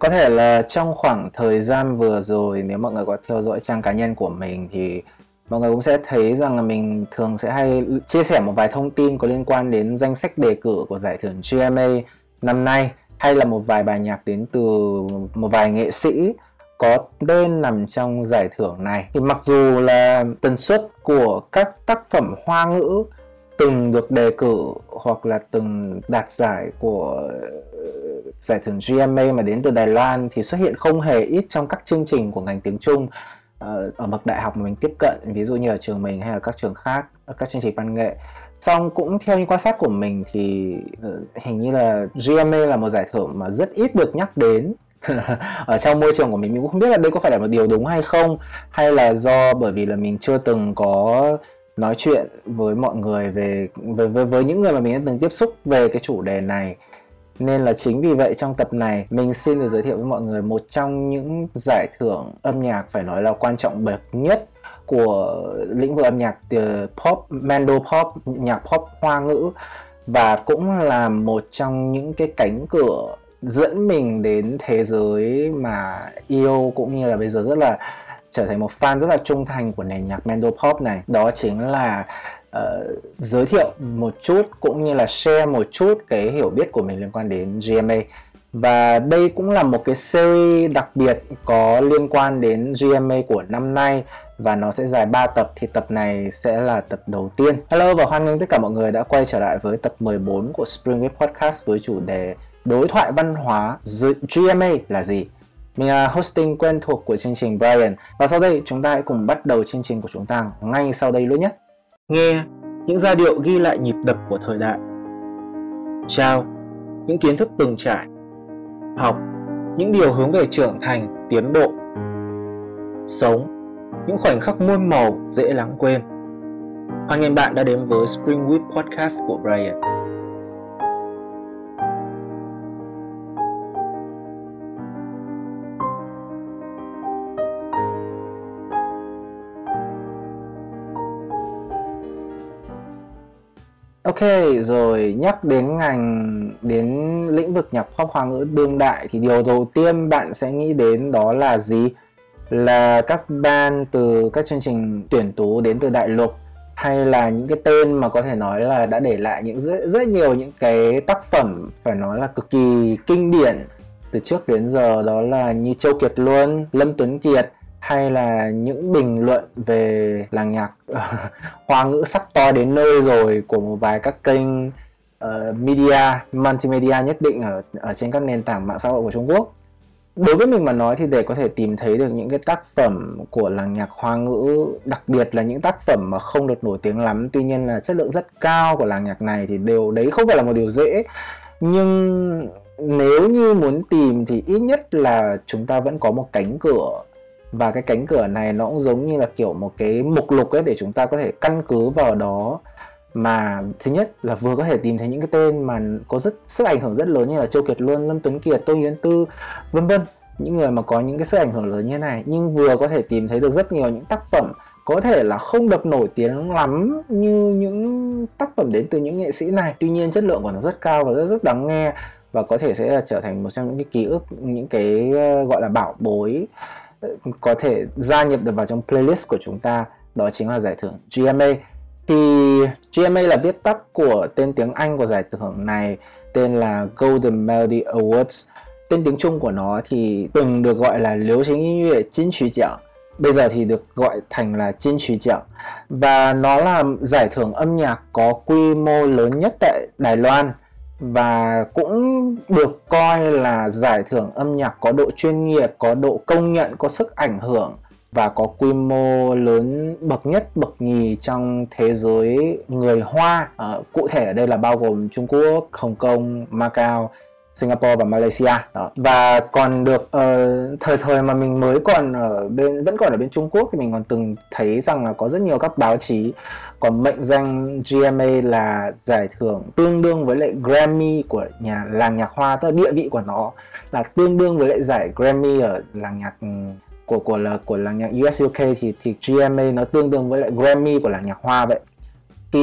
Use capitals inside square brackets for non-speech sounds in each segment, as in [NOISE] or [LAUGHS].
có thể là trong khoảng thời gian vừa rồi, nếu mọi người có theo dõi trang cá nhân của mình thì mọi người cũng sẽ thấy rằng là mình thường sẽ hay chia sẻ một vài thông tin có liên quan đến danh sách đề cử của giải thưởng GMA năm nay, hay là một vài bài nhạc đến từ một vài nghệ sĩ có tên nằm trong giải thưởng này. Thì mặc dù là tần suất của các tác phẩm hoa ngữ từng được đề cử hoặc là từng đạt giải của giải thưởng GMA mà đến từ Đài Loan thì xuất hiện không hề ít trong các chương trình của ngành tiếng Trung ờ, ở bậc đại học mà mình tiếp cận ví dụ như ở trường mình hay là các trường khác ờ, các chương trình văn nghệ. Xong cũng theo những quan sát của mình thì ờ, hình như là GMA là một giải thưởng mà rất ít được nhắc đến. [LAUGHS] Ở trong môi trường của mình mình cũng không biết là đây có phải là một điều đúng hay không hay là do bởi vì là mình chưa từng có nói chuyện với mọi người về với, với, với những người mà mình đã từng tiếp xúc về cái chủ đề này nên là chính vì vậy trong tập này mình xin được giới thiệu với mọi người một trong những giải thưởng âm nhạc phải nói là quan trọng bậc nhất của lĩnh vực âm nhạc ờ, pop, mando pop, nhạc pop hoa ngữ. Và cũng là một trong những cái cánh cửa dẫn mình đến thế giới mà yêu cũng như là bây giờ rất là trở thành một fan rất là trung thành của nền nhạc mando pop này. Đó chính là uh, giới thiệu một chút cũng như là share một chút cái hiểu biết của mình liên quan đến GMA và đây cũng là một cái series đặc biệt có liên quan đến GMA của năm nay và nó sẽ dài 3 tập thì tập này sẽ là tập đầu tiên. Hello và hoan nghênh tất cả mọi người đã quay trở lại với tập 14 của Spring Week Podcast với chủ đề đối thoại văn hóa GMA là gì? Mình là hosting quen thuộc của chương trình Brian và sau đây chúng ta hãy cùng bắt đầu chương trình của chúng ta ngay sau đây luôn nhé. Nghe những giai điệu ghi lại nhịp đập của thời đại. Trao những kiến thức từng trải. Học những điều hướng về trưởng thành, tiến bộ. Sống những khoảnh khắc muôn màu dễ lãng quên. Hoan nghênh bạn đã đến với Spring Week Podcast của Brian. Ok, rồi nhắc đến ngành đến lĩnh vực nhạc pop hoa ngữ đương đại thì điều đầu tiên bạn sẽ nghĩ đến đó là gì? Là các ban từ các chương trình tuyển tú đến từ đại lục hay là những cái tên mà có thể nói là đã để lại những rất, rất nhiều những cái tác phẩm phải nói là cực kỳ kinh điển từ trước đến giờ đó là như Châu Kiệt Luân, Lâm Tuấn Kiệt hay là những bình luận về làng nhạc [LAUGHS] hoa ngữ sắp to đến nơi rồi của một vài các kênh uh, media multimedia nhất định ở ở trên các nền tảng mạng xã hội của Trung Quốc. Đối với mình mà nói thì để có thể tìm thấy được những cái tác phẩm của làng nhạc hoa ngữ đặc biệt là những tác phẩm mà không được nổi tiếng lắm tuy nhiên là chất lượng rất cao của làng nhạc này thì đều đấy không phải là một điều dễ. Nhưng nếu như muốn tìm thì ít nhất là chúng ta vẫn có một cánh cửa và cái cánh cửa này nó cũng giống như là kiểu một cái mục lục ấy để chúng ta có thể căn cứ vào đó. Mà thứ nhất là vừa có thể tìm thấy những cái tên mà có rất sức ảnh hưởng rất lớn như là Châu Kiệt Luân, Lâm Tuấn Kiệt, Tô Hiến Tư, vân vân. Những người mà có những cái sức ảnh hưởng lớn như này nhưng vừa có thể tìm thấy được rất nhiều những tác phẩm có thể là không được nổi tiếng lắm như những tác phẩm đến từ những nghệ sĩ này. Tuy nhiên chất lượng của nó rất cao và rất rất đáng nghe và có thể sẽ là trở thành một trong những cái ký ức những cái ờ, gọi là bảo bối có thể gia nhập được vào trong playlist của chúng ta đó chính là giải thưởng GMA thì GMA là viết tắt của tên tiếng Anh của giải thưởng này tên là Golden Melody Awards tên tiếng Trung của nó thì từng được gọi là liếu chính音乐金曲奖bây giờ thì được gọi thành là Jin Chu奖và nó là giải thưởng âm nhạc có quy mô lớn nhất tại Đài Loan và cũng được coi là giải thưởng âm nhạc có độ chuyên nghiệp, có độ công nhận, có sức ảnh hưởng và có quy mô lớn bậc nhất bậc nhì trong thế giới người Hoa. À, cụ thể ở đây là bao gồm Trung Quốc, Hồng Kông, Macau Singapore và Malaysia đó. và còn được uh, thời thời mà mình mới còn ở bên vẫn còn ở bên Trung Quốc thì mình còn từng thấy rằng là có rất nhiều các báo chí còn mệnh danh GMA là giải thưởng tương đương với lại Grammy của nhà làng nhạc hoa tức là địa vị của nó là tương đương với lại giải Grammy ở làng nhạc của của là của làng nhạc US UK thì thì GMA nó tương đương với lại Grammy của làng nhạc hoa vậy thì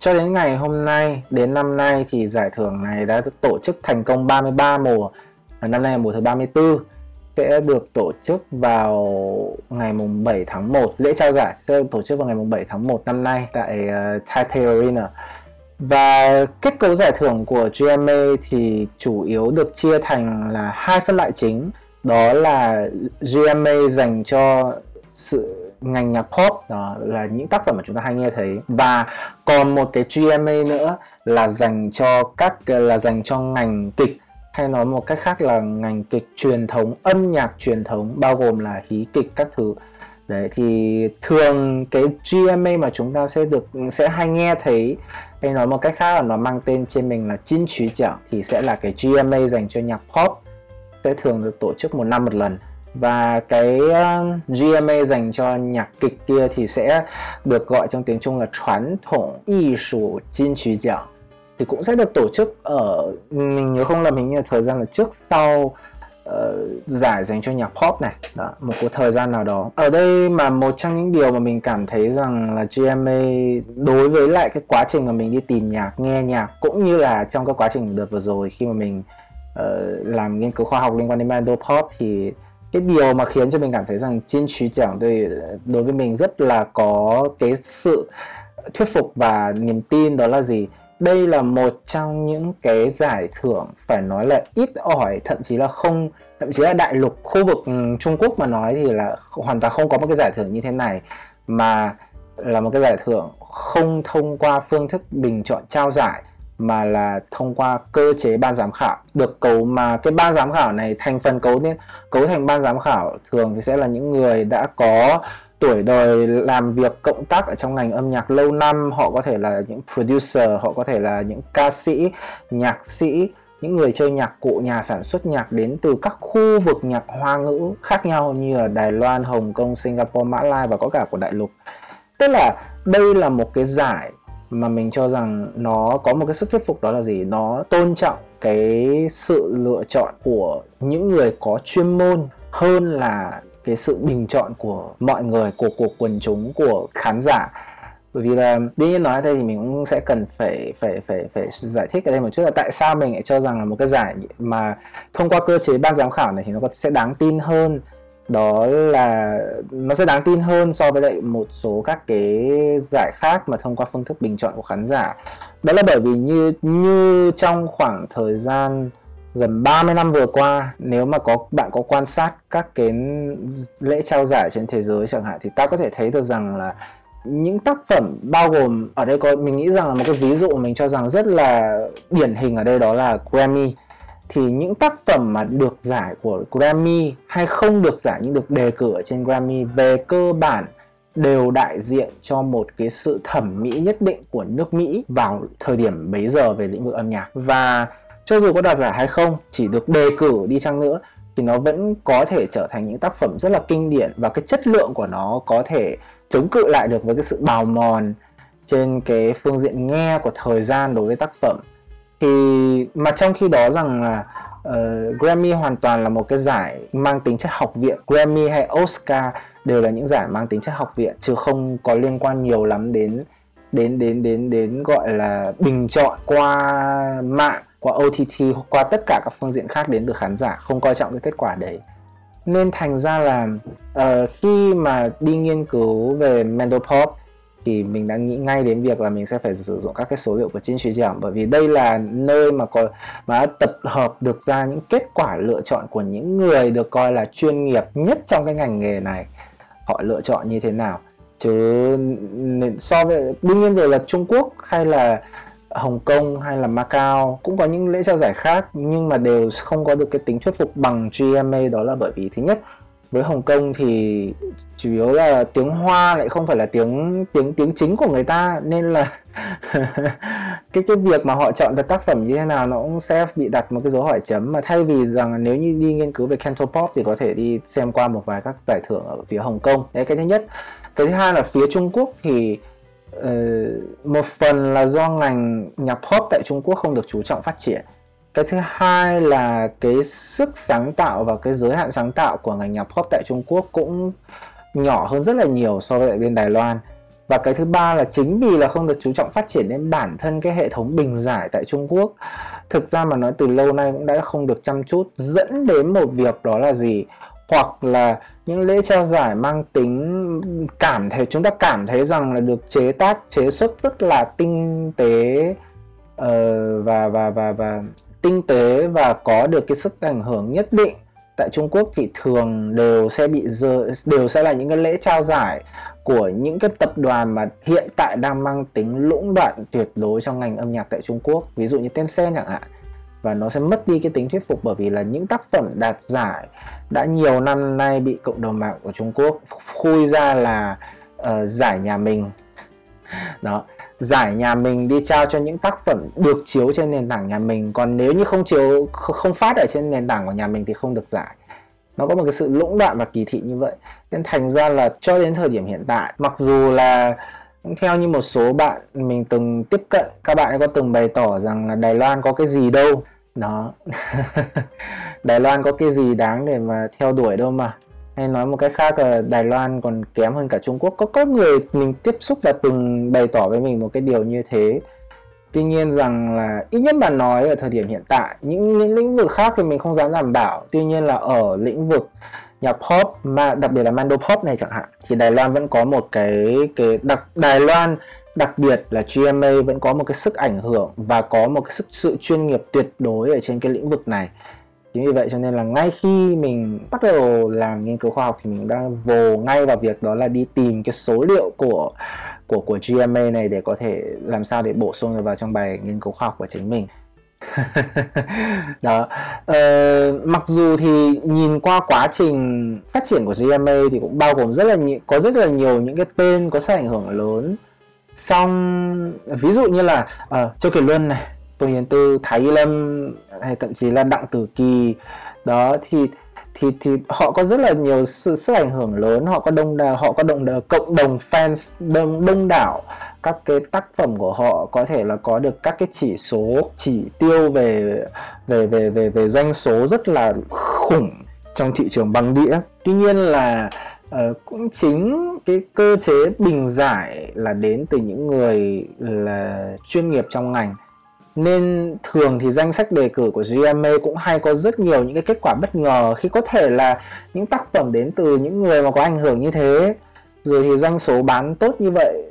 cho đến ngày hôm nay đến năm nay thì giải thưởng này đã tổ chức thành công 33 mùa. Năm nay là mùa thứ 34 sẽ được tổ chức vào ngày mùng 7 tháng 1 lễ trao giải sẽ được tổ chức vào ngày mùng 7 tháng 1 năm nay tại uh, Taipei Arena. Và kết cấu giải thưởng của GMA thì chủ yếu được chia thành là hai phân loại chính. Đó là GMA dành cho sự ngành nhạc pop, đó là những tác phẩm mà chúng ta hay nghe thấy. Và còn một cái GMA nữa là dành cho các là dành cho ngành kịch, hay nói một cách khác là ngành kịch truyền thống, âm nhạc truyền thống, bao gồm là hí kịch các thứ. Đấy, thì thường cái GMA mà chúng ta sẽ được, sẽ hay nghe thấy, hay nói một cách khác là nó mang tên trên mình là chín chú chẳng thì sẽ là cái GMA dành cho nhạc pop. Sẽ thường được tổ chức một năm một lần và cái uh, GMA dành cho nhạc kịch kia thì sẽ được gọi trong tiếng Trung là truyền thống y sủ Jin Qu giảng. Thì cũng sẽ được tổ chức ở mình nhớ không lầm hình như thời gian là trước sau uh, giải dành cho nhạc pop này. Đó, một cái thời gian nào đó. Ở đây mà một trong những điều mà mình cảm thấy rằng là GMA đối với lại cái quá trình mà mình đi tìm nhạc nghe nhạc cũng như là trong cái quá trình đợt vừa rồi khi mà mình uh, làm nghiên cứu khoa học liên quan đến band pop thì cái điều mà khiến cho mình cảm thấy rằng Jin trí Chẳng đối, đối với mình rất là có cái sự thuyết phục và niềm tin đó là gì? Đây là một trong những cái giải thưởng phải nói là ít ỏi thậm chí là không thậm chí là đại lục khu vực ừ, Trung Quốc mà nói thì là hoàn toàn không có một cái giải thưởng như thế này mà là một cái giải thưởng không thông qua phương thức bình chọn trao giải mà là thông qua cơ chế ban giám khảo. Được cấu mà cái ban giám khảo này thành phần cấu nên cấu thành ban giám khảo thường thì sẽ là những người đã có tuổi đời làm việc cộng tác ở trong ngành âm nhạc lâu năm. Họ có thể là những producer họ có thể là những ca sĩ nhạc sĩ những người chơi nhạc cụ nhà sản xuất nhạc đến từ các khu vực nhạc hoa ngữ khác nhau như ở Đài Loan, Hồng Kông, Singapore, Mã Lai và có cả của đại lục. Tức là đây là một cái giải mà mình cho rằng nó có một cái sức thuyết phục đó là gì? Nó tôn trọng cái sự lựa chọn của những người có chuyên môn hơn là cái sự bình chọn của mọi người, của của quần chúng, của khán giả. Bởi vì là, đương nhiên nói đây thì mình cũng sẽ cần phải phải phải phải giải thích ở đây một chút là tại sao mình lại cho rằng là một cái giải mà thông qua cơ chế ban giám khảo này thì nó sẽ đáng tin hơn đó là nó sẽ đáng tin hơn so với lại một số các cái giải khác mà thông qua phương thức bình chọn của khán giả. Đó là bởi vì như như trong khoảng thời gian gần 30 năm vừa qua, nếu mà có, bạn có quan sát các cái lễ trao giải trên thế giới chẳng hạn, thì ta có thể thấy được rằng là những tác phẩm bao gồm, ở đây có, mình nghĩ rằng là một cái ví dụ mình cho rằng rất là điển hình ở đây đó là Grammy thì những tác phẩm mà được giải của Grammy hay không được giải nhưng được đề cử ở trên Grammy về cơ bản đều đại diện cho một cái sự thẩm mỹ nhất định của nước Mỹ vào thời điểm bấy giờ về lĩnh vực âm nhạc. Và cho dù có đoạt giải hay không, chỉ được đề cử đi chăng nữa, thì nó vẫn có thể trở thành những tác phẩm rất là kinh điển và cái chất lượng của nó có thể chống cự lại được với cái sự bào mòn trên cái phương diện nghe của thời gian đối với tác phẩm thì mà trong khi đó rằng là uh, Grammy hoàn toàn là một cái giải mang tính chất học viện Grammy hay Oscar đều là những giải mang tính chất học viện chứ không có liên quan nhiều lắm đến đến đến đến đến gọi là bình chọn qua mạng qua OTT qua tất cả các phương diện khác đến từ khán giả không coi trọng cái kết quả đấy. Nên thành ra là uh, khi mà đi nghiên cứu về mental pop thì mình đã nghĩ ngay đến việc là mình sẽ phải sử dụng các cái số liệu của trên truyền giảng bởi vì đây là nơi mà có, mà tập hợp được ra những kết quả lựa chọn của những người được coi là chuyên nghiệp nhất trong cái ngành nghề này. Họ lựa chọn như thế nào? Chứ so với, đương nhiên rồi là Trung Quốc hay là Hồng Kông hay là Macau cũng có những lễ trao giải khác, nhưng mà đều không có được cái tính thuyết phục bằng GMA đó là bởi vì, thứ nhất với Hồng Kông thì chủ yếu là tiếng Hoa lại không phải là tiếng tiếng tiếng chính của người ta. Nên là [LAUGHS] cái cái việc mà họ chọn được tác phẩm như thế nào nó cũng sẽ bị đặt một cái dấu hỏi chấm. Mà thay vì rằng nếu như đi nghiên cứu về Cantopop thì có thể đi xem qua một vài các giải thưởng ở phía Hồng Kông. Đấy cái thứ nhất. Cái thứ hai là phía Trung Quốc thì uh, một phần là do ngành nhạc pop tại Trung Quốc không được chú trọng phát triển cái thứ hai là cái sức sáng tạo và cái giới hạn sáng tạo của ngành nhạc pop tại Trung Quốc cũng nhỏ hơn rất là nhiều so với lại bên Đài Loan. Và cái thứ ba là chính vì là không được chú trọng phát triển đến bản thân cái hệ thống bình giải tại Trung Quốc thực ra mà nói từ lâu nay cũng đã không được chăm chút dẫn đến một việc đó là gì? Hoặc là những lễ trao giải mang tính cảm thấy chúng ta cảm thấy rằng là được chế tác chế xuất rất là tinh tế uh, và và và và tinh tế và có được cái sức ảnh hưởng nhất định. Tại Trung Quốc thì thường đều sẽ bị dơ, đều sẽ là những cái lễ trao giải của những cái tập đoàn mà hiện tại đang mang tính lũng đoạn tuyệt đối trong ngành âm nhạc tại Trung Quốc. Ví dụ như Tencent chẳng hạn. Và nó sẽ mất đi cái tính thuyết phục bởi vì là những tác phẩm đạt giải đã nhiều năm nay bị cộng đồng mạng của Trung Quốc khui ra là uh, giải nhà mình. Đó giải nhà mình đi trao cho những tác phẩm được chiếu trên nền tảng nhà mình. Còn nếu như không chiếu không phát ở trên nền tảng của nhà mình thì không được giải. Nó có một cái sự lũng đoạn và kỳ thị như vậy. Nên thành ra là cho đến thời điểm hiện tại, mặc dù là theo như một số bạn mình từng tiếp cận, các bạn có từng bày tỏ rằng là Đài Loan có cái gì đâu. Đó. [LAUGHS] Đài Loan có cái gì đáng để mà theo đuổi đâu mà hay nói một cách khác là Đài Loan còn kém hơn cả Trung Quốc. Có có người mình tiếp xúc và từng bày tỏ với mình một cái điều như thế. Tuy nhiên rằng là ít nhất mà nói ở thời điểm hiện tại, những những lĩnh vực khác thì mình không dám đảm bảo. Tuy nhiên là ở lĩnh vực nhạc pop mà đặc biệt là mando pop này chẳng hạn, thì Đài Loan vẫn có một cái cái đặc, Đài Loan, đặc biệt là GMA vẫn có một cái sức ảnh hưởng và có một cái sức, sự chuyên nghiệp tuyệt đối ở trên cái lĩnh vực này chính vì vậy cho nên là ngay khi mình bắt đầu làm nghiên cứu khoa học thì mình đang vồ ngay vào việc đó là đi tìm cái số liệu của của của GMA này để có thể làm sao để bổ sung vào trong bài nghiên cứu khoa học của chính mình. [LAUGHS] Đó ờ, mặc dù thì nhìn qua quá trình phát triển của GMA thì cũng bao gồm rất là nhiều có rất là nhiều những cái tên có sức ảnh hưởng lớn. Xong ví dụ như là uh, Châu Kiệt Luân này Tô Hiền Tư Thái Lâm hay thậm chí là Đặng Tử Kỳ đó thì thì thì họ có rất là nhiều sự sức ảnh hưởng lớn. Họ có đông đảo họ có động đảo, cộng đồng fans đông đông đảo các cái tác phẩm của họ có thể là có được các cái chỉ số chỉ tiêu về về về về về doanh số rất là khủng trong thị trường băng đĩa. Tuy nhiên là uh, cũng chính cái cơ chế bình giải là đến từ những người là chuyên nghiệp trong ngành nên thường thì danh sách đề cử của GMA cũng hay có rất nhiều những cái kết quả bất ngờ khi có thể là những tác phẩm đến từ những người mà có ảnh hưởng như thế. Rồi thì doanh số bán tốt như vậy,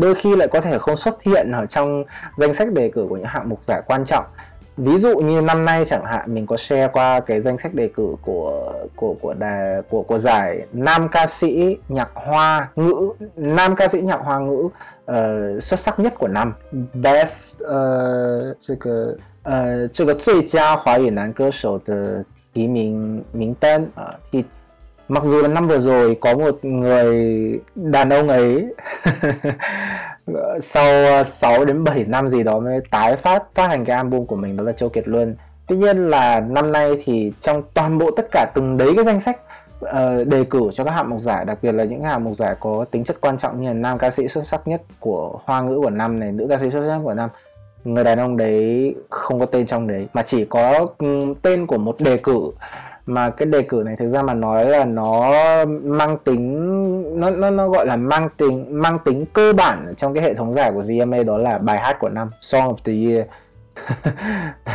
đôi khi lại có thể không xuất hiện ở trong danh sách đề cử của những hạng mục giải quan trọng ví dụ như năm nay chẳng hạn mình có share qua cái danh sách đề cử của của của đài của của giải nam ca sĩ nhạc hoa ngữ nam ca sĩ nhạc hoa ngữ uh, xuất sắc nhất của năm best uh, 这个呃这个最佳华语男歌手的提名名单啊、uh, thì mặc dù là năm vừa rồi có một người đàn ông ấy [LAUGHS] Ờ, sau ờ, 6 đến 7 năm gì đó mới tái phát phát hành cái album của mình đó là Châu Kiệt Luân. Tuy nhiên là năm nay thì trong toàn bộ tất cả từng đấy cái danh sách uh, đề cử cho các hạng mục giải đặc biệt là những hạng mục giải có tính chất quan trọng như là nam ca sĩ xuất sắc nhất của hoa ngữ của năm này nữ ca sĩ xuất sắc của năm người đàn ông đấy không có tên trong đấy mà chỉ có ừ, tên của một đề cử mà cái đề cử này thực ra mà nói là nó mang tính, nó nó nó gọi là mang tính mang tính cơ bản trong cái hệ thống giải của GMA đó là bài hát của năm, Song of the Year.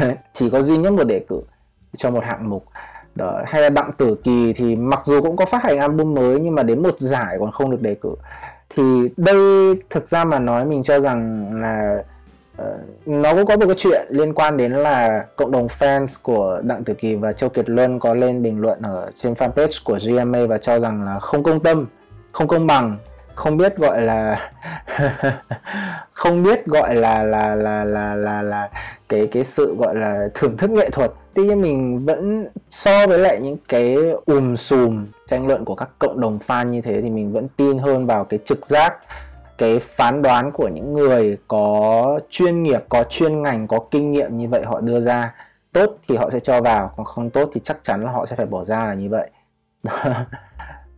[LAUGHS] Chỉ có duy nhất một đề cử cho một hạng mục. Đó, hay là đặng tử kỳ thì mặc dù cũng có phát hành album mới nhưng mà đến một giải còn không được đề cử. Thì đây thực ra mà nói mình cho rằng là Ờ, nó cũng có một cái chuyện liên quan đến là cộng đồng fans của Đặng Tử Kỳ và Châu Kiệt Luân có lên bình luận ở trên fanpage của GMA và cho rằng là không công tâm, không công bằng, không biết gọi là [LAUGHS] không biết gọi là là là là là là cái cái sự gọi là thưởng thức nghệ thuật. Tuy nhiên mình vẫn so với lại những cái ùm xùm tranh luận của các cộng đồng fan như thế thì mình vẫn tin hơn vào cái trực giác cái phán đoán của những người có chuyên nghiệp có chuyên ngành có kinh nghiệm như vậy họ đưa ra tốt thì họ sẽ cho vào còn không tốt thì chắc chắn là họ sẽ phải bỏ ra là như vậy. [LAUGHS]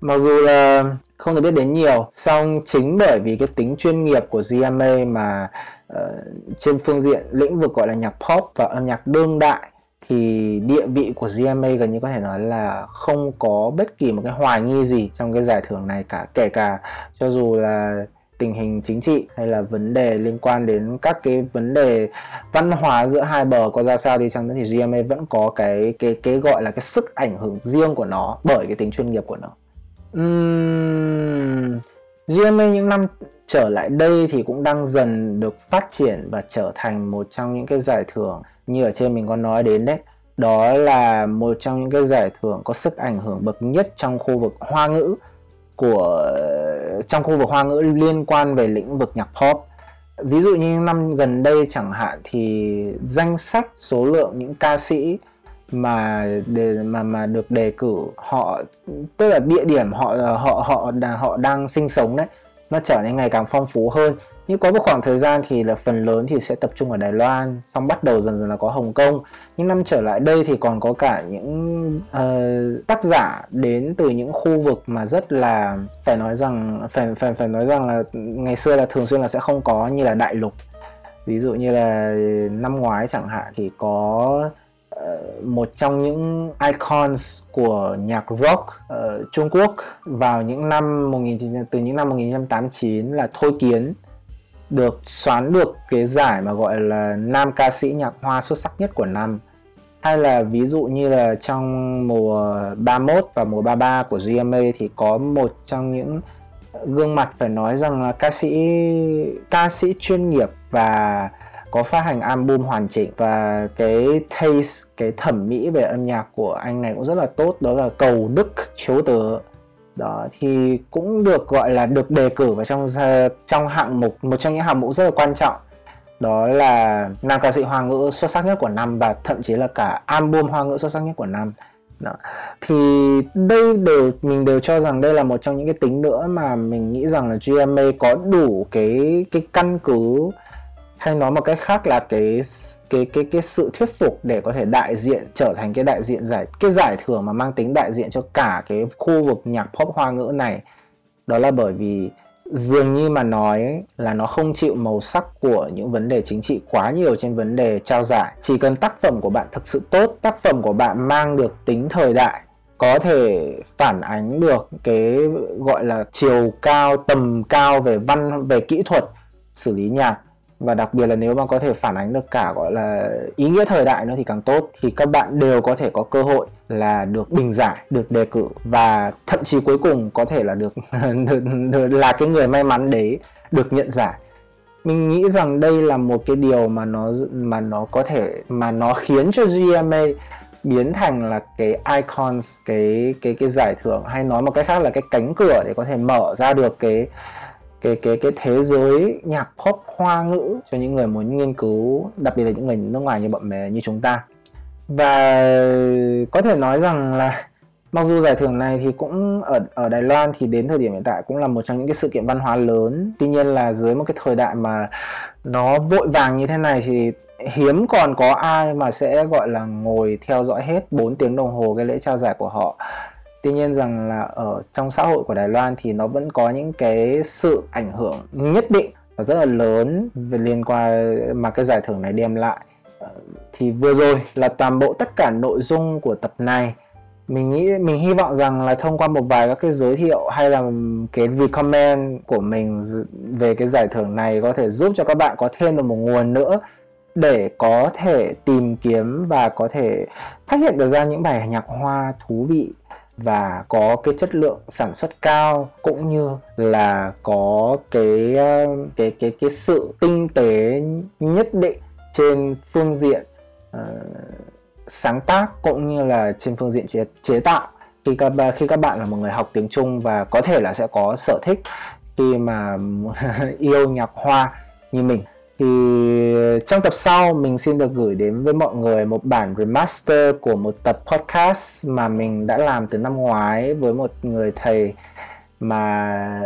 Mặc dù là không được biết đến nhiều song chính bởi vì cái tính chuyên nghiệp của GMA mà uh, trên phương diện lĩnh vực gọi là nhạc pop và âm nhạc đương đại thì địa vị của GMA gần như có thể nói là không có bất kỳ một cái hoài nghi gì trong cái giải thưởng này cả kể cả cho dù là tình hình chính trị hay là vấn đề liên quan đến các cái vấn đề văn hóa giữa hai bờ có ra sao thì chăng nữa thì GMA vẫn có cái cái cái gọi là cái sức ảnh hưởng riêng của nó bởi cái tính chuyên nghiệp của nó. Uhm, GMA những năm trở lại đây thì cũng đang dần được phát triển và trở thành một trong những cái giải thưởng như ở trên mình có nói đến đấy đó là một trong những cái giải thưởng có sức ảnh hưởng bậc nhất trong khu vực hoa ngữ của, trong khu vực hoa ngữ liên quan về lĩnh vực nhạc pop. Ví dụ như năm gần đây chẳng hạn thì danh sách số lượng những ca sĩ mà để, mà mà được đề cử, họ, tức là địa điểm họ họ họ họ đang sinh sống đấy, nó trở nên ngày càng phong phú hơn nhưng có một khoảng thời gian thì là phần lớn thì sẽ tập trung ở Đài Loan xong bắt đầu dần dần là có Hồng Kông. Những năm trở lại đây thì còn có cả những uh, tác giả đến từ những khu vực mà rất là phải nói rằng phải phải phải nói rằng là ngày xưa là thường xuyên là sẽ không có như là đại lục. Ví dụ như là năm ngoái chẳng hạn thì có uh, một trong những icons của nhạc rock uh, Trung Quốc vào những năm 19 từ những năm 1989 là Thôi Kiến được xoán được cái giải mà gọi là nam ca sĩ nhạc hoa xuất sắc nhất của năm. Hay là ví dụ như là trong mùa 31 và mùa 33 của GMA thì có một trong những gương mặt phải nói rằng là ca sĩ ca sĩ chuyên nghiệp và có phát hành album hoàn chỉnh. Và cái taste, cái thẩm mỹ về âm nhạc của anh này cũng rất là tốt, đó là cầu đức chiếu tớ đó, thì cũng được, gọi là, được đề cử vào trong trong hạng mục, một trong những hạng mục rất là quan trọng đó là nam ca sĩ hoa ngữ xuất sắc nhất của năm và thậm chí là cả album hoa ngữ xuất sắc nhất của năm đó. thì đây đều, mình đều cho rằng đây là một trong những cái tính nữa mà mình nghĩ rằng là GMA có đủ cái cái căn cứ hay nói một cách khác là cái cái cái cái sự thuyết phục để có thể đại diện, trở thành cái đại diện giải, cái giải thưởng mà mang tính đại diện cho cả cái khu vực nhạc pop hoa ngữ này. Đó là bởi vì dường như mà nói là nó không chịu màu sắc của những vấn đề chính trị quá nhiều trên vấn đề trao giải. Chỉ cần tác phẩm của bạn thực sự tốt, tác phẩm của bạn mang được tính thời đại, có thể phản ánh được cái, gọi là chiều cao, tầm cao về văn, về kỹ thuật, xử lý nhạc và đặc biệt là nếu mà có thể phản ánh được cả gọi là ý nghĩa thời đại nữa thì càng tốt thì các bạn đều có thể có cơ hội là được bình giải được đề cử và thậm chí cuối cùng có thể là được, [LAUGHS] là cái người may mắn đấy được nhận giải. Mình nghĩ rằng đây là một cái điều mà nó mà nó có thể mà nó khiến cho GMA biến thành là cái icons cái cái cái giải thưởng hay nói một cách khác là cái cánh cửa để có thể mở ra được cái cái cái cái thế giới nhạc pop hoa ngữ cho những người muốn nghiên cứu, đặc biệt là những người nước ngoài như bọn mình như chúng ta. Và có thể nói rằng là [LAUGHS] mặc dù giải thưởng này thì cũng ở ở Đài Loan thì đến thời điểm hiện tại cũng là một trong những cái sự kiện văn hóa lớn. Tuy nhiên là dưới một cái thời đại mà nó vội vàng như thế này thì hiếm còn có ai mà sẽ, gọi là, ngồi theo dõi hết 4 tiếng đồng hồ cái lễ trao giải của họ tuy nhiên rằng là ở trong xã hội của Đài Loan thì nó vẫn có những cái sự ảnh hưởng nhất định và rất là lớn về liên quan mà cái giải thưởng này đem lại. Ờ, thì vừa rồi là toàn bộ tất cả nội dung của tập này. Mình nghĩ, mình hy vọng rằng là thông qua một vài các cái giới thiệu hay là cái recommend của mình về cái giải thưởng này có thể giúp cho các bạn có thêm được một nguồn nữa để có thể tìm kiếm và có thể phát hiện được ra những bài nhạc hoa thú vị và có cái chất lượng sản xuất cao cũng như là có cái ờ, cái cái cái sự tinh tế nhất định trên phương diện uh, sáng tác cũng như là trên phương diện chế, chế tạo. Khi các khi các bạn là một người học tiếng Trung và có thể là sẽ có sở thích khi mà [LAUGHS] yêu nhạc hoa như mình thì trong tập sau mình xin được gửi đến với mọi người một bản remaster của một tập podcast mà mình đã làm từ năm ngoái với một người thầy mà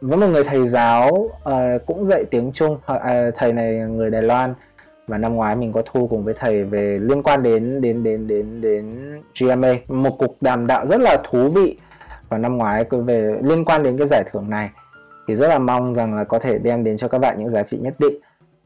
với một người thầy giáo uh, cũng dạy tiếng Trung. Uh, thầy này người Đài Loan. Và năm ngoái mình có thu cùng với thầy về liên quan đến đến đến đến đến GMA một cuộc đàm đạo rất là thú vị. Và năm ngoái về liên quan đến cái giải thưởng này. Thì rất là mong rằng là có thể đem đến cho các bạn những giá trị nhất định.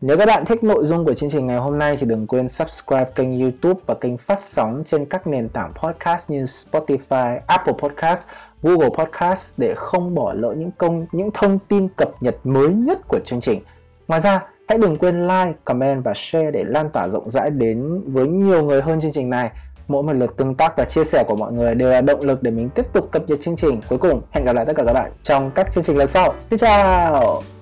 Nếu các bạn thích nội dung của chương trình ngày hôm nay thì đừng quên subscribe kênh YouTube và kênh phát sóng trên các nền tảng podcast như Spotify, Apple Podcast, Google Podcast để không bỏ lỡ những công những thông tin cập nhật mới nhất của chương trình. Ngoài ra, hãy đừng quên like, comment và share để lan tỏa rộng rãi đến với nhiều người hơn chương trình này. Mỗi một lượt tương tác và chia sẻ của mọi người đều là động lực để mình tiếp tục cập nhật chương trình. Cuối cùng, hẹn gặp lại tất cả các bạn trong các chương trình lần sau. Xin chào!